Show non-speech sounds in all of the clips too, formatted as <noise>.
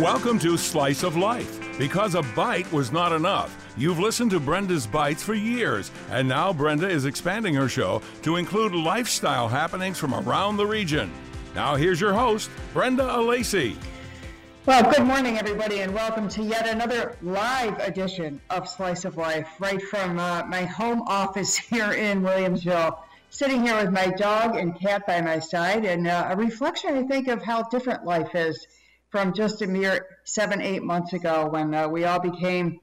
Welcome to Slice of Life. Because a bite was not enough, you've listened to Brenda's Bites for years, and now Brenda is expanding her show to include lifestyle happenings from around the region. Now, here's your host, Brenda Alessi. Well, good morning, everybody, and welcome to yet another live edition of Slice of Life, right from uh, my home office <laughs> here in Williamsville. Sitting here with my dog and cat by my side, and uh, a reflection, I think, of how different life is from just a mere seven, eight months ago when uh, we all became,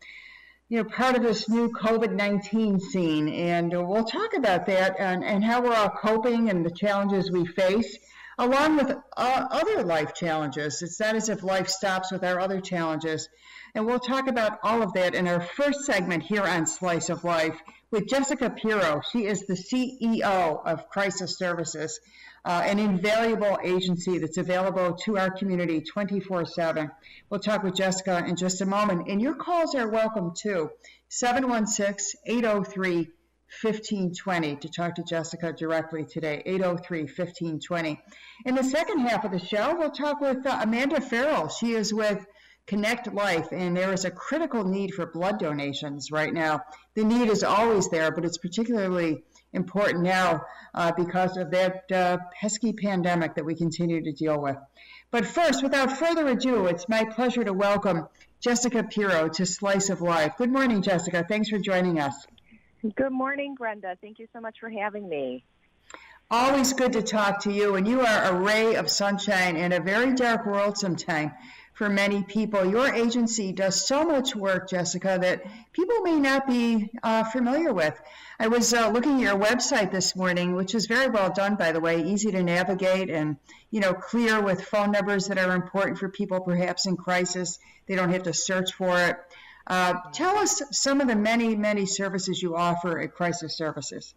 you know, part of this new COVID-19 scene. And uh, we'll talk about that and, and how we're all coping and the challenges we face, along with uh, other life challenges. It's not as if life stops with our other challenges. And we'll talk about all of that in our first segment here on Slice of Life with Jessica Pirro. She is the CEO of Crisis Services uh, an invaluable agency that's available to our community 24 7. We'll talk with Jessica in just a moment. And your calls are welcome too. 716 803 1520 to talk to Jessica directly today, 803 1520. In the second half of the show, we'll talk with uh, Amanda Farrell. She is with Connect Life, and there is a critical need for blood donations right now. The need is always there, but it's particularly important now uh, because of that uh, pesky pandemic that we continue to deal with. But first, without further ado, it's my pleasure to welcome Jessica Pirro to Slice of Life. Good morning, Jessica. Thanks for joining us. Good morning, Brenda. Thank you so much for having me. Always good to talk to you, and you are a ray of sunshine in a very dark world sometimes for many people. Your agency does so much work, Jessica, that people may not be uh, familiar with. I was uh, looking at your website this morning, which is very well done, by the way, easy to navigate and you know clear with phone numbers that are important for people perhaps in crisis. They don't have to search for it. Uh, tell us some of the many, many services you offer at Crisis Services.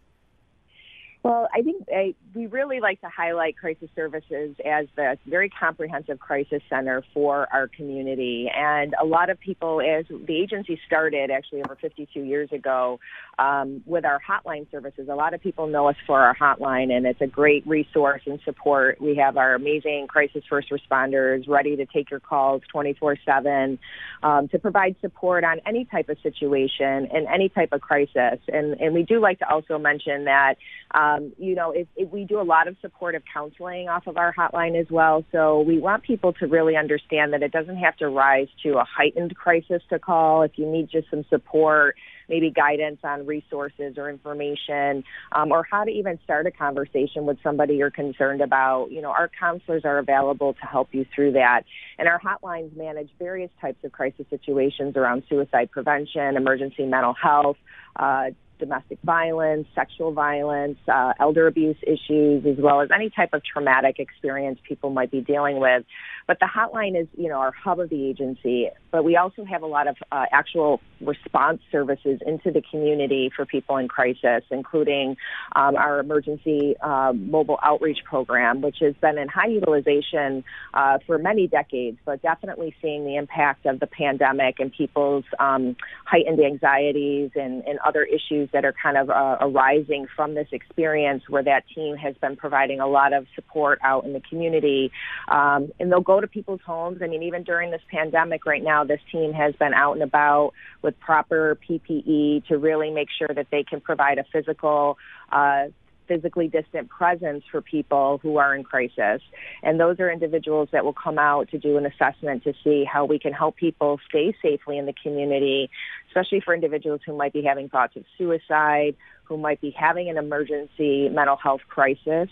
Well, I think I, we really like to highlight crisis services as the very comprehensive crisis center for our community. And a lot of people, as the agency started actually over 52 years ago um, with our hotline services, a lot of people know us for our hotline, and it's a great resource and support. We have our amazing crisis first responders ready to take your calls 24 7 um, to provide support on any type of situation and any type of crisis. And, and we do like to also mention that. Um, you know, if, if we do a lot of supportive counseling off of our hotline as well. So we want people to really understand that it doesn't have to rise to a heightened crisis to call. If you need just some support, maybe guidance on resources or information, um, or how to even start a conversation with somebody you're concerned about. You know, our counselors are available to help you through that. And our hotlines manage various types of crisis situations around suicide prevention, emergency mental health, uh, domestic violence, sexual violence, uh, elder abuse issues, as well as any type of traumatic experience people might be dealing with. But the hotline is, you know, our hub of the agency. But we also have a lot of uh, actual response services into the community for people in crisis, including um, our emergency uh, mobile outreach program, which has been in high utilization uh, for many decades, but definitely seeing the impact of the pandemic and people's um, heightened anxieties and, and other issues that are kind of uh, arising from this experience where that team has been providing a lot of support out in the community. Um, and they'll go to people's homes. I mean, even during this pandemic right now, this team has been out and about with proper PPE to really make sure that they can provide a physical uh, physically distant presence for people who are in crisis. And those are individuals that will come out to do an assessment to see how we can help people stay safely in the community, especially for individuals who might be having thoughts of suicide, who might be having an emergency mental health crisis,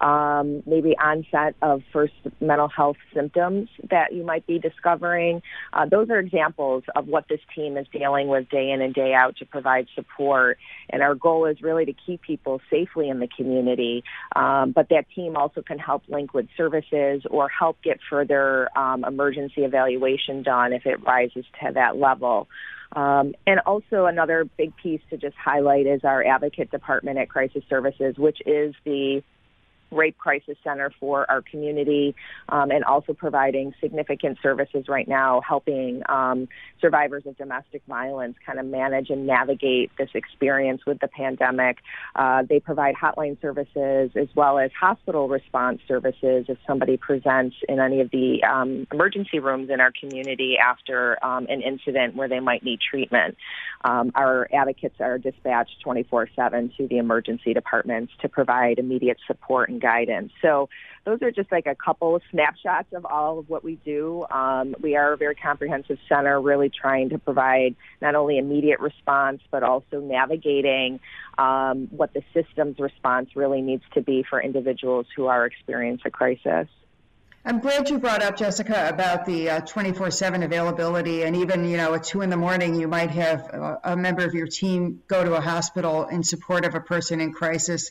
um, maybe onset of first mental health symptoms that you might be discovering. Uh, those are examples of what this team is dealing with day in and day out to provide support. And our goal is really to keep people safely in the community. Um, but that team also can help link with services or help get further um, emergency evaluation done if it rises to that level. Um, and also another big piece to just highlight is our advocate department at Crisis Services, which is the rape crisis center for our community um, and also providing significant services right now, helping um, survivors of domestic violence kind of manage and navigate this experience with the pandemic. Uh, they provide hotline services as well as hospital response services if somebody presents in any of the um, emergency rooms in our community after um, an incident where they might need treatment. Um, our advocates are dispatched 24 7 to the emergency departments to provide immediate support guidance. So those are just like a couple of snapshots of all of what we do. Um, we are a very comprehensive center, really trying to provide not only immediate response, but also navigating um, what the system's response really needs to be for individuals who are experiencing a crisis. I'm glad you brought up, Jessica, about the 24 uh, 7 availability. And even, you know, at 2 in the morning, you might have a, a member of your team go to a hospital in support of a person in crisis.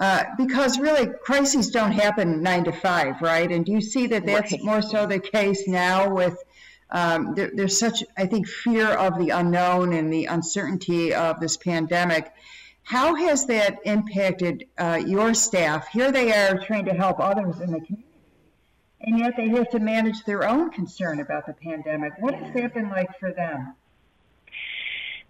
Uh, because really crises don't happen nine to five, right? And do you see that that's right. more so the case now with um, there, there's such, I think, fear of the unknown and the uncertainty of this pandemic. How has that impacted uh, your staff? Here they are trying to help others in the community, and yet they have to manage their own concern about the pandemic. What has that been like for them?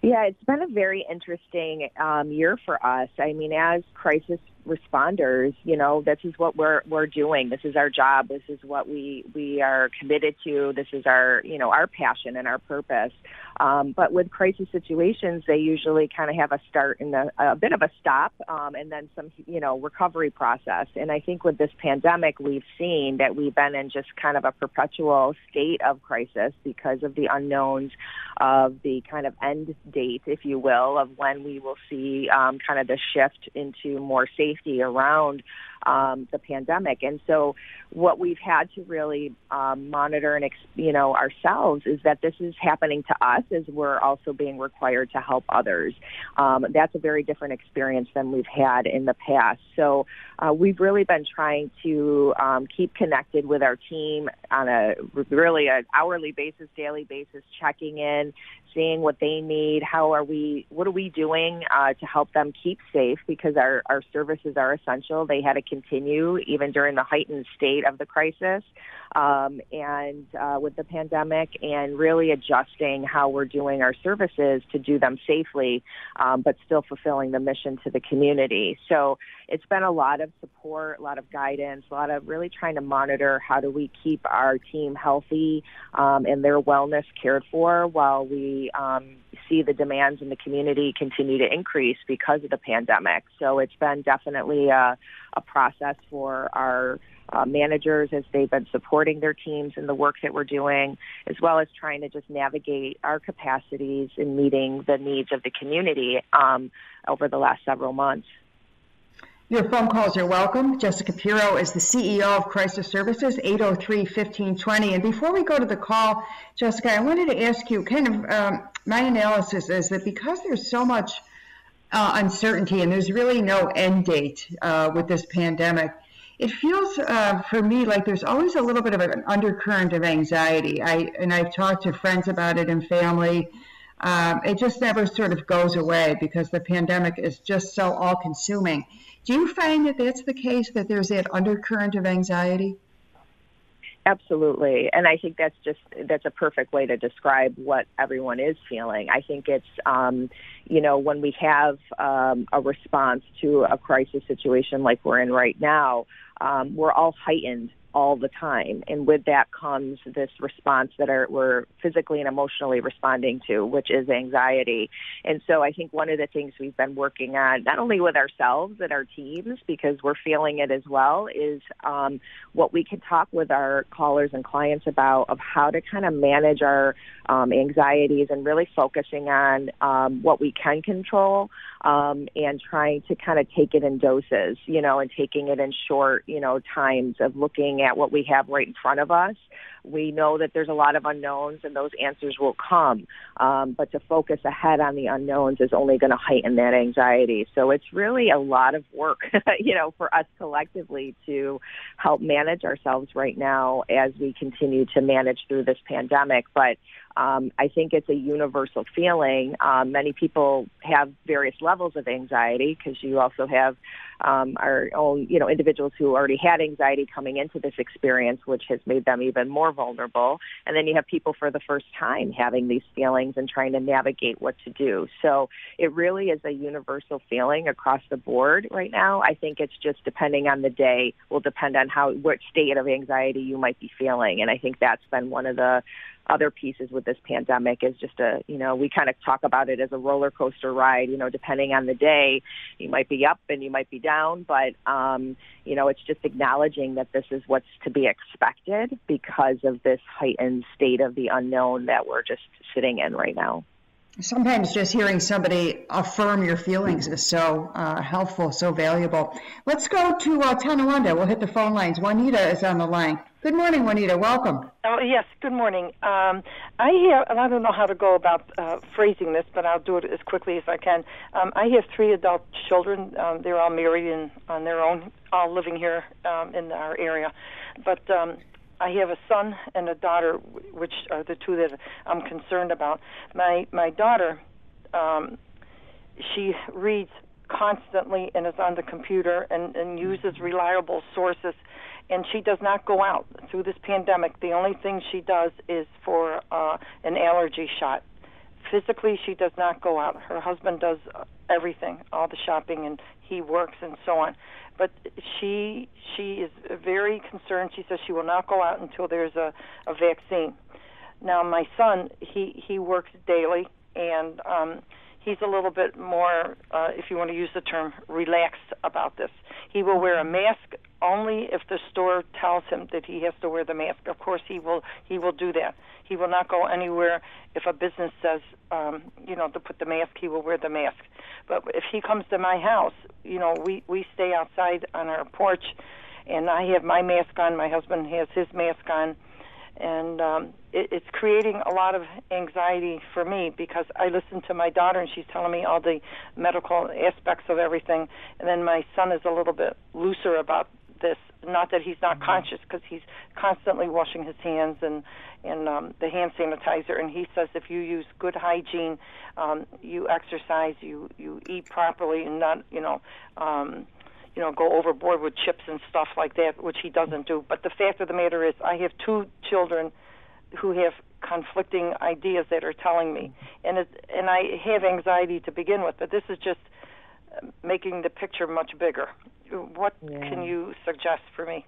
Yeah, it's been a very interesting um, year for us. I mean, as crisis responders, you know, this is what we're we're doing. This is our job. This is what we we are committed to. This is our you know our passion and our purpose. Um, but with crisis situations, they usually kind of have a start and a, bit of a stop, um, and then some you know recovery process. And I think with this pandemic, we've seen that we've been in just kind of a perpetual state of crisis because of the unknowns of the kind of end date, if you will, of when we will see um, kind of the shift into more safety around um, the pandemic. And so, what we've had to really um, monitor and you know ourselves is that this is happening to us as we're also being required to help others. Um, that's a very different experience than we've had in the past. So uh, we've really been trying to um, keep connected with our team on a really an hourly basis, daily basis, checking in, seeing what they need. How are we? What are we doing uh, to help them keep safe? Because our our services are essential. They had to continue even during the heightened state of the crisis um, and uh, with the pandemic, and really adjusting how we're doing our services to do them safely, um, but still fulfilling the mission to the community. So it's been a lot of support, a lot of guidance, a lot of really trying to monitor how do we keep our team healthy um, and their wellness cared for while we um, see the demands in the community continue to increase because of the pandemic. So it's been definitely a, a process for our uh, managers as they've been supporting their teams in the work that we're doing, as well as trying to just navigate our capacities in meeting the needs of the community um, over the last several months. Your phone calls are welcome. Jessica Pirro is the CEO of Crisis Services, 803-1520. And before we go to the call, Jessica, I wanted to ask you kind of um, my analysis is that because there's so much uh, uncertainty and there's really no end date uh, with this pandemic, it feels uh, for me like there's always a little bit of an undercurrent of anxiety. I and I've talked to friends about it and family. Um, it just never sort of goes away because the pandemic is just so all-consuming. Do you find that that's the case? That there's that undercurrent of anxiety? Absolutely, and I think that's just that's a perfect way to describe what everyone is feeling. I think it's um, you know when we have um, a response to a crisis situation like we're in right now, um, we're all heightened all the time. And with that comes this response that are, we're physically and emotionally responding to, which is anxiety. And so I think one of the things we've been working on, not only with ourselves and our teams, because we're feeling it as well, is um, what we can talk with our callers and clients about of how to kind of manage our um, anxieties and really focusing on um, what we can control um, and trying to kind of take it in doses, you know, and taking it in short, you know, times of looking at what we have right in front of us. We know that there's a lot of unknowns and those answers will come. Um, but to focus ahead on the unknowns is only going to heighten that anxiety. So it's really a lot of work, <laughs> you know, for us collectively to help manage ourselves right now as we continue to manage through this pandemic. But um, I think it's a universal feeling. Um, many people have various levels of anxiety because you also have um, our own, you know, individuals who already had anxiety coming into this experience, which has made them even more vulnerable. And then you have people for the first time having these feelings and trying to navigate what to do. So it really is a universal feeling across the board right now. I think it's just depending on the day will depend on how, what state of anxiety you might be feeling. And I think that's been one of the other pieces with this pandemic is just a, you know, we kind of talk about it as a roller coaster ride, you know, depending on the day, you might be up and you might be down, but, um, you know, it's just acknowledging that this is what's to be expected because of this heightened state of the unknown that we're just sitting in right now. Sometimes just hearing somebody affirm your feelings is so uh, helpful, so valuable. Let's go to uh. We'll hit the phone lines. Juanita is on the line. Good morning, Juanita. Welcome. Oh yes, good morning. Um, I hear, and I don't know how to go about uh, phrasing this, but I'll do it as quickly as I can. Um, I have three adult children. Um, they're all married and on their own, all living here um, in our area. But um, I have a son and a daughter, which are the two that I'm concerned about. My my daughter, um, she reads constantly and is on the computer and, and uses reliable sources and she does not go out through this pandemic. The only thing she does is for uh, an allergy shot. Physically, she does not go out. Her husband does everything, all the shopping, and he works and so on but she she is very concerned. She says she will not go out until there's a, a vaccine. Now, my son, he he works daily, and um, he's a little bit more, uh, if you want to use the term, relaxed about this. He will wear a mask only if the store tells him that he has to wear the mask. Of course, he will he will do that. He will not go anywhere if a business says, um, you know, to put the mask. He will wear the mask. But if he comes to my house, you know, we we stay outside on our porch, and I have my mask on. My husband has his mask on, and um, it, it's creating a lot of anxiety for me because I listen to my daughter and she's telling me all the medical aspects of everything, and then my son is a little bit looser about this. Not that he's not mm-hmm. conscious, because he's constantly washing his hands and and um, the hand sanitizer. And he says if you use good hygiene, um, you exercise, you you eat properly, and not you know. Um, you know, go overboard with chips and stuff like that, which he doesn't do. But the fact of the matter is, I have two children who have conflicting ideas that are telling me, and it, and I have anxiety to begin with. But this is just making the picture much bigger. What yeah. can you suggest for me?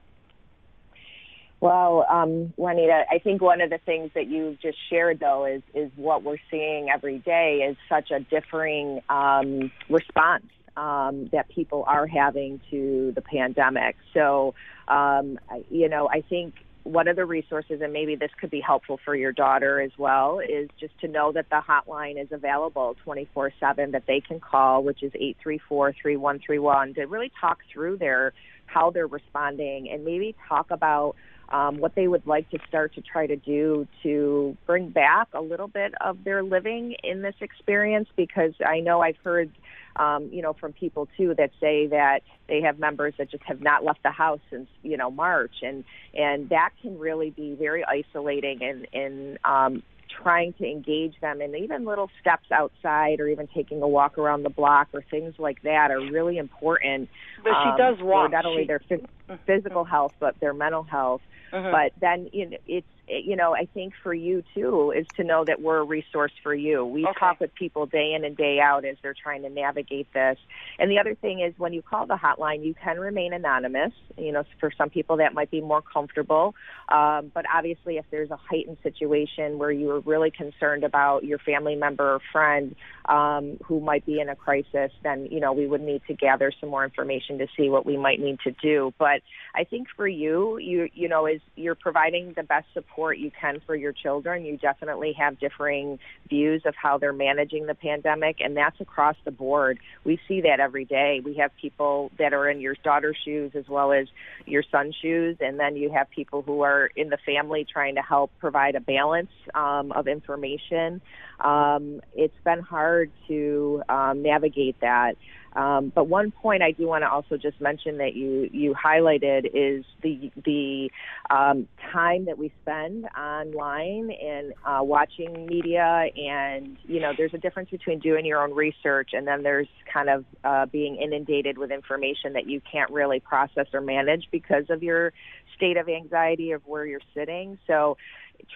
Well, um, Juanita, I think one of the things that you've just shared, though, is is what we're seeing every day is such a differing um, response um, that people are having to the pandemic. So, um, you know, I think one of the resources, and maybe this could be helpful for your daughter as well, is just to know that the hotline is available 24 7 that they can call, which is 834 3131, to really talk through their how they're responding and maybe talk about um, what they would like to start to try to do to bring back a little bit of their living in this experience because I know I've heard um, you know, from people too that say that they have members that just have not left the house since, you know, March. And, and that can really be very isolating and, and, um, trying to engage them and even little steps outside or even taking a walk around the block or things like that are really important. But she um, does walk. not only she, their physical health, but their mental health. Mm-hmm. But then you know, it's you know I think for you too is to know that we're a resource for you. We okay. talk with people day in and day out as they're trying to navigate this. And the other thing is when you call the hotline, you can remain anonymous. You know, for some people that might be more comfortable. Um, but obviously, if there's a heightened situation where you are really concerned about your family member or friend um, who might be in a crisis, then you know we would need to gather some more information to see what we might need to do. But I think for you, you you know, is you're providing the best support you can for your children. You definitely have differing views of how they're managing the pandemic, and that's across the board. We see that every day. We have people that are in your daughter's shoes as well as your son's shoes, and then you have people who are in the family trying to help provide a balance um, of information. Um, it's been hard to um, navigate that. Um, but one point I do want to also just mention that you you highlighted is the the um, time that we spend online and uh, watching media and you know there's a difference between doing your own research and then there's kind of uh, being inundated with information that you can't really process or manage because of your state of anxiety of where you're sitting. So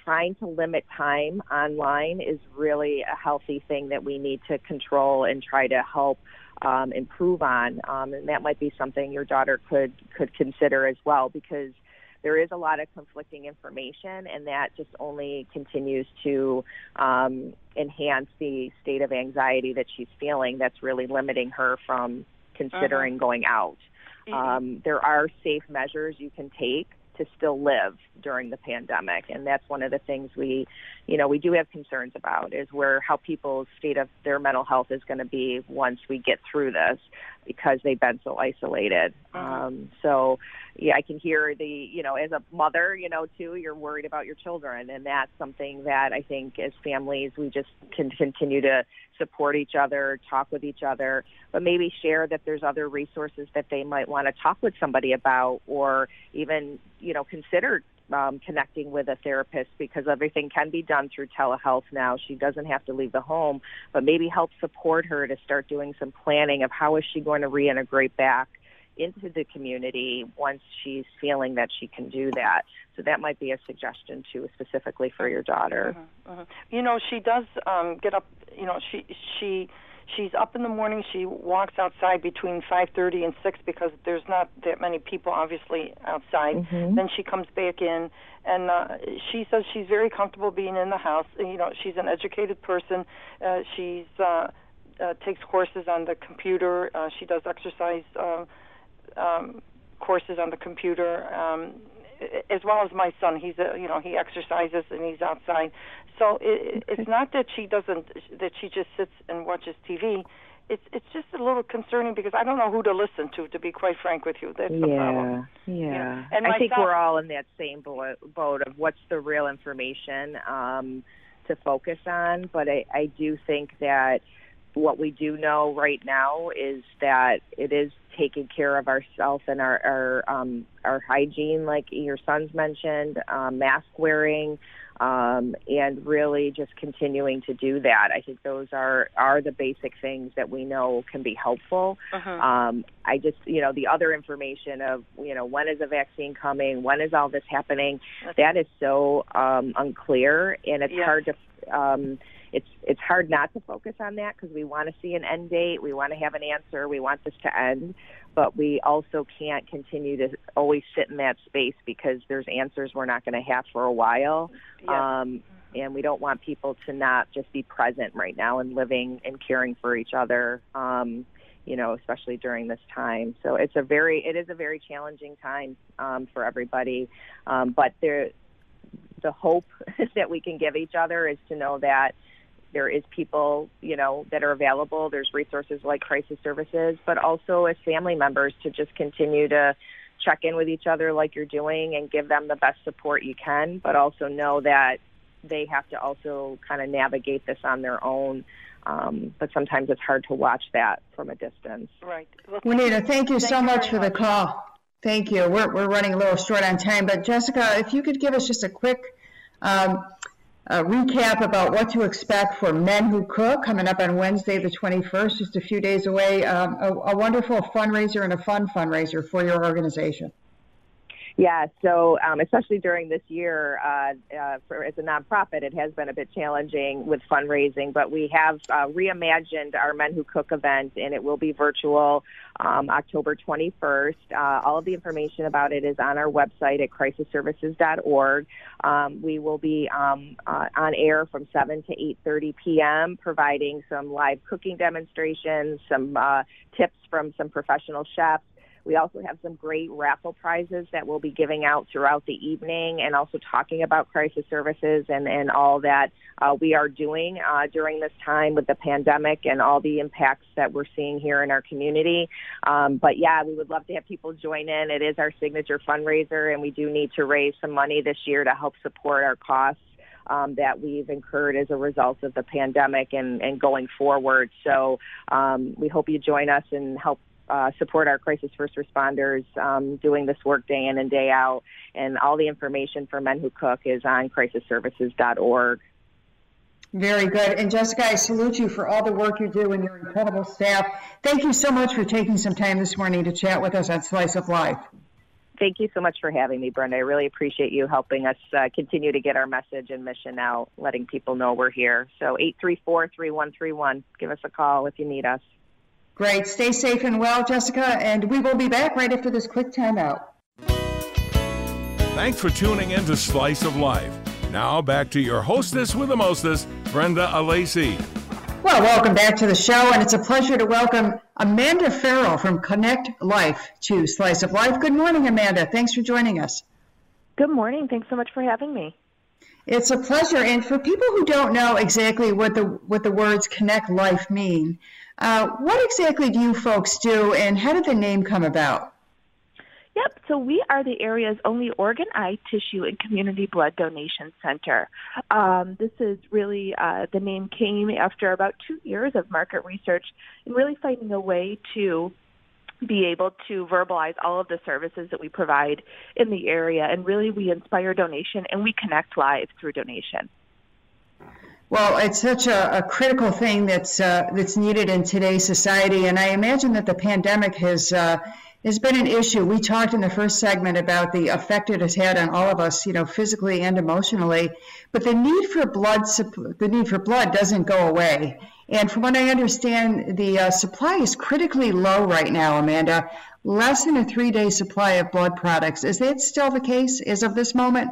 trying to limit time online is really a healthy thing that we need to control and try to help um, improve on um, and that might be something your daughter could could consider as well because there is a lot of conflicting information, and that just only continues to um, enhance the state of anxiety that she's feeling. That's really limiting her from considering uh-huh. going out. Mm-hmm. Um, there are safe measures you can take to still live during the pandemic. And that's one of the things we, you know, we do have concerns about is where how people's state of their mental health is going to be once we get through this because they've been so isolated. Mm-hmm. Um, so, yeah, I can hear the, you know, as a mother, you know, too, you're worried about your children. And that's something that I think as families, we just can continue to support each other, talk with each other, but maybe share that there's other resources that they might want to talk with somebody about or even, you know, consider um, connecting with a therapist because everything can be done through telehealth now. She doesn't have to leave the home, but maybe help support her to start doing some planning of how is she going to reintegrate back into the community once she's feeling that she can do that. So that might be a suggestion too, specifically for your daughter. Mm-hmm, mm-hmm. You know, she does um, get up. You know, she she she's up in the morning. She walks outside between 5:30 and 6 because there's not that many people obviously outside. Mm-hmm. Then she comes back in and uh, she says she's very comfortable being in the house. You know, she's an educated person. Uh, she's uh, uh, takes courses on the computer. Uh, she does exercise uh, um, courses on the computer, um, as well as my son. He's a, you know he exercises and he's outside. So it, okay. it's not that she doesn't that she just sits and watches TV. It's it's just a little concerning because I don't know who to listen to. To be quite frank with you, that's yeah, problem. Yeah, yeah. And I think we're all in that same boat of what's the real information um, to focus on. But I, I do think that what we do know right now is that it is taking care of ourselves and our our, um, our hygiene, like your sons mentioned, um, mask wearing, um, and really just continuing to do that. I think those are are the basic things that we know can be helpful. Uh-huh. Um, I just, you know, the other information of, you know, when is a vaccine coming, when is all this happening, that is so um, unclear, and it's hard to. Um, it's it's hard not to focus on that because we want to see an end date, we want to have an answer, we want this to end, but we also can't continue to always sit in that space because there's answers we're not going to have for a while. Yeah. Um, and we don't want people to not just be present right now and living and caring for each other. Um, you know, especially during this time. So it's a very, it is a very challenging time um, for everybody. Um, but there, the hope <laughs> that we can give each other is to know that there is people, you know, that are available. There's resources like crisis services, but also as family members to just continue to check in with each other like you're doing and give them the best support you can, but also know that they have to also kind of navigate this on their own. Um, but sometimes it's hard to watch that from a distance. Right. Well, Juanita, thank you thank so you much for much. the call. Thank you. We're, we're running a little short on time, but Jessica, if you could give us just a quick um, a recap about what to expect for Men Who Cook coming up on Wednesday, the 21st, just a few days away. Um, a, a, wonderful fundraiser and a fun fundraiser for your organization. Yeah, so um, especially during this year, uh, uh, for, as a nonprofit, it has been a bit challenging with fundraising, but we have uh, reimagined our Men Who Cook event, and it will be virtual um, October 21st. Uh, all of the information about it is on our website at crisisservices.org. Um, we will be um, uh, on air from 7 to 8.30 p.m., providing some live cooking demonstrations, some uh, tips from some professional chefs, we also have some great raffle prizes that we'll be giving out throughout the evening and also talking about crisis services and, and all that uh, we are doing uh, during this time with the pandemic and all the impacts that we're seeing here in our community. Um, but yeah, we would love to have people join in. It is our signature fundraiser, and we do need to raise some money this year to help support our costs. Um, that we've incurred as a result of the pandemic and, and going forward. So um, we hope you join us and help uh, support our crisis first responders um, doing this work day in and day out. And all the information for Men Who Cook is on crisisservices.org. Very good. And Jessica, I salute you for all the work you do and your incredible staff. Thank you so much for taking some time this morning to chat with us on Slice of Life. Thank you so much for having me, Brenda. I really appreciate you helping us uh, continue to get our message and mission out, letting people know we're here. So 834-3131. Give us a call if you need us. Great. Stay safe and well, Jessica, and we will be back right after this quick timeout. Thanks for tuning in to Slice of Life. Now back to your hostess with the mostest, Brenda Alessi. Well, welcome back to the show, and it's a pleasure to welcome Amanda Farrell from Connect Life to Slice of Life. Good morning, Amanda. Thanks for joining us. Good morning. Thanks so much for having me. It's a pleasure. And for people who don't know exactly what the what the words Connect Life mean, uh, what exactly do you folks do, and how did the name come about? Yep. So we are the area's only organ, eye, tissue, and community blood donation center. Um, this is really uh, the name came after about two years of market research and really finding a way to be able to verbalize all of the services that we provide in the area. And really, we inspire donation and we connect lives through donation. Well, it's such a, a critical thing that's uh, that's needed in today's society, and I imagine that the pandemic has uh, has been an issue. We talked in the first segment about the effect it has had on all of us, you know, physically and emotionally. But the need for blood, the need for blood doesn't go away. And from what I understand, the uh, supply is critically low right now, Amanda. Less than a three-day supply of blood products. Is that still the case as of this moment?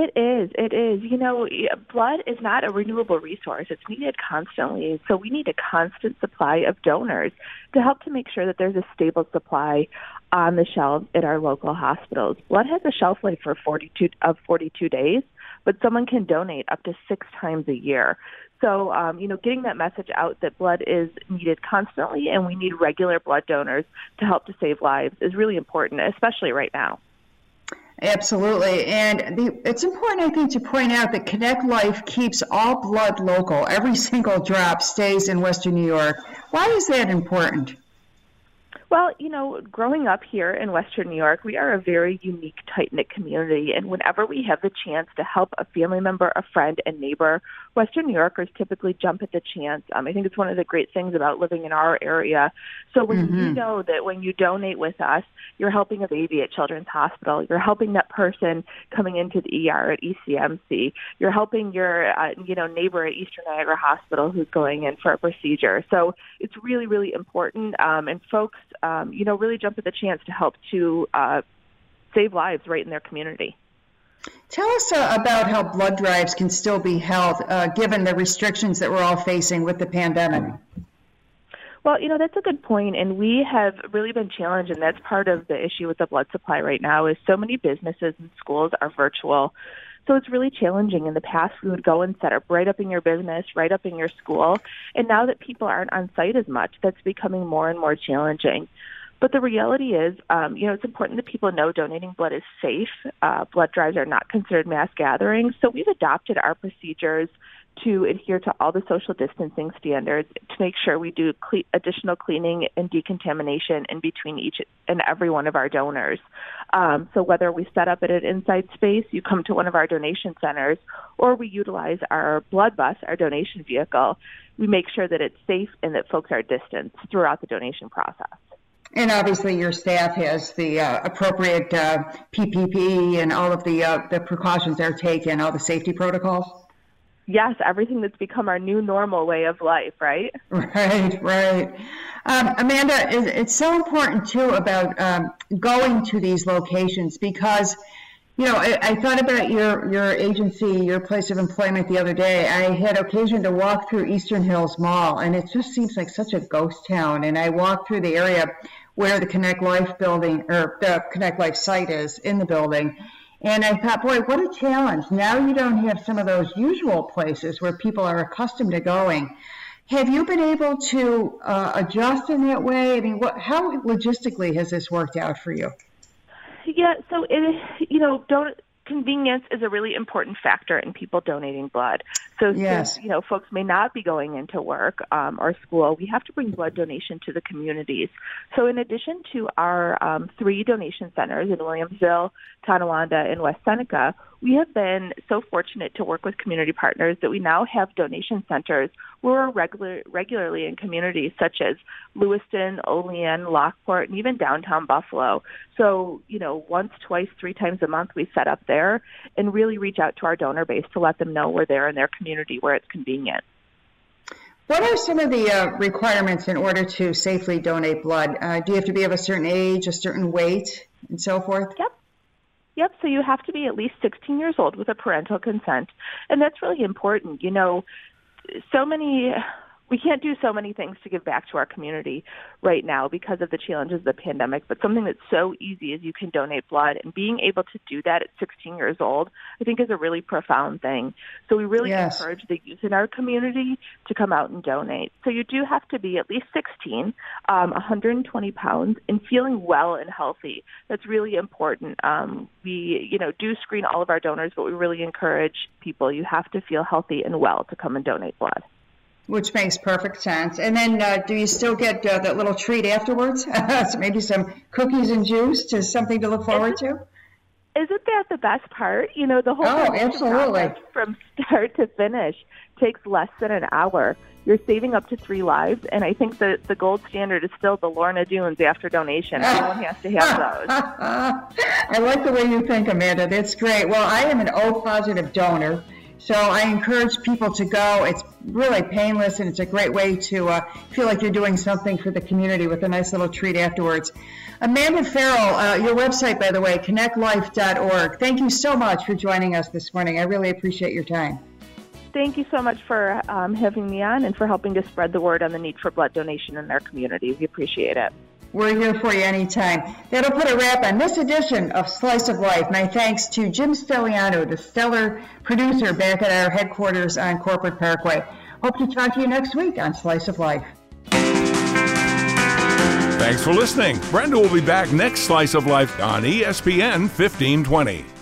It is. It is. You know, blood is not a renewable resource. It's needed constantly. So we need a constant supply of donors to help to make sure that there's a stable supply on the shelves at our local hospitals. Blood has a shelf life for 42 of 42 days, but someone can donate up to 6 times a year. So, um, you know, getting that message out that blood is needed constantly and we need regular blood donors to help to save lives is really important, especially right now. Absolutely. And the, it's important, I think, to point out that Connect Life keeps all blood local. Every single drop stays in Western New York. Why is that important? Well, you know, growing up here in Western New York, we are a very unique, tight knit community. And whenever we have the chance to help a family member, a friend, a neighbor, Western New Yorkers typically jump at the chance. Um, I think it's one of the great things about living in our area. So when mm-hmm. you know that when you donate with us, you're helping a baby at Children's Hospital, you're helping that person coming into the ER at ECMC, you're helping your, uh, you know, neighbor at Eastern Niagara Hospital who's going in for a procedure. So it's really, really important. Um, and folks um, you know, really jump at the chance to help to uh, save lives right in their community. Tell us uh, about how blood drives can still be held uh, given the restrictions that we're all facing with the pandemic. Well, you know, that's a good point, and we have really been challenged, and that's part of the issue with the blood supply right now is so many businesses and schools are virtual. So it's really challenging. In the past, we would go and set up right up in your business, right up in your school. And now that people aren't on site as much, that's becoming more and more challenging. But the reality is, um, you know, it's important that people know donating blood is safe. Uh, blood drives are not considered mass gatherings. So we've adopted our procedures to adhere to all the social distancing standards to make sure we do cle- additional cleaning and decontamination in between each and every one of our donors. Um, so whether we set up at an inside space, you come to one of our donation centers, or we utilize our blood bus, our donation vehicle, we make sure that it's safe and that folks are distanced throughout the donation process. And obviously, your staff has the uh, appropriate uh, PPE and all of the uh, the precautions they're taking, all the safety protocols yes, everything that's become our new normal way of life, right? <laughs> Right, right. Um, Amanda, it's so important too about um, going to these locations because, you know, I, I, thought about your your agency, your place of employment the other day. I had occasion to walk through Eastern Hills Mall, and it just seems like such a ghost town. And I walked through the area where the Connect Life building or the Connect Life site is in the building and I thought, boy, what a challenge. Now you don't have some of those usual places where people are accustomed to going. Have you been able to uh, adjust in that way? I mean, what, how logistically has this worked out for you? Yeah, so it, you know, don't convenience is a really important factor in people donating blood. So yes. since you know folks may not be going into work um, or school, we have to bring blood donation to the communities. So in addition to our um, three donation centers in Williamsville, Tonawanda, and West Seneca, we have been so fortunate to work with community partners that we now have donation centers where we're regular, regularly in communities such as Lewiston, Olean, Lockport, and even downtown Buffalo. So, you know, once, twice, three times a month we set up there and really reach out to our donor base to let them know we're there in their community where it's convenient. What are some of the uh, requirements in order to safely donate blood? Uh, do you have to be of a certain age, a certain weight, and so forth? Yep. Yep, so you have to be at least 16 years old with a parental consent. And that's really important. You know, so many we can't do so many things to give back to our community right now because of the challenges of the pandemic, but something that's so easy is you can donate blood and being able to do that at 16 years old, I think is a really profound thing. So we really yes. encourage the youth in our community to come out and donate. So you do have to be at least 16, um, 120 pounds, and feeling well and healthy. That's really important. Um, we, you know, do screen all of our donors, but we really encourage people. You have to feel healthy and well to come and donate blood. Which makes perfect sense. And then, uh, do you still get uh, that little treat afterwards? <laughs> so maybe some cookies and juice, to something to look forward isn't, to. Isn't that the best part? You know, the whole oh, absolutely from <laughs> start to finish takes less than an hour. You're saving up to three lives, and I think that the gold standard is still the Lorna Doones after donation. Everyone has to have those. <laughs> I like the way you think, Amanda. That's great. Well, I am an O positive donor. So I encourage people to go. It's really painless and it's a great way to uh, feel like you're doing something for the community with a nice little treat afterwards. Amanda Farrell, uh, your website, by the way, connectlife.org. Thank you so much for joining us this morning. I really appreciate your time. Thank you so much for um, having me on and for helping to spread the word on the need for blood donation in our community. We appreciate it. We're here for you anytime. That'll put a wrap on this edition of Slice of Life. My thanks to Jim Stelliano, the stellar producer back at our headquarters on Corporate Parkway. Hope to talk to you next week on Slice of Life. Thanks for listening. Brenda will be back next Slice of Life on ESPN 1520.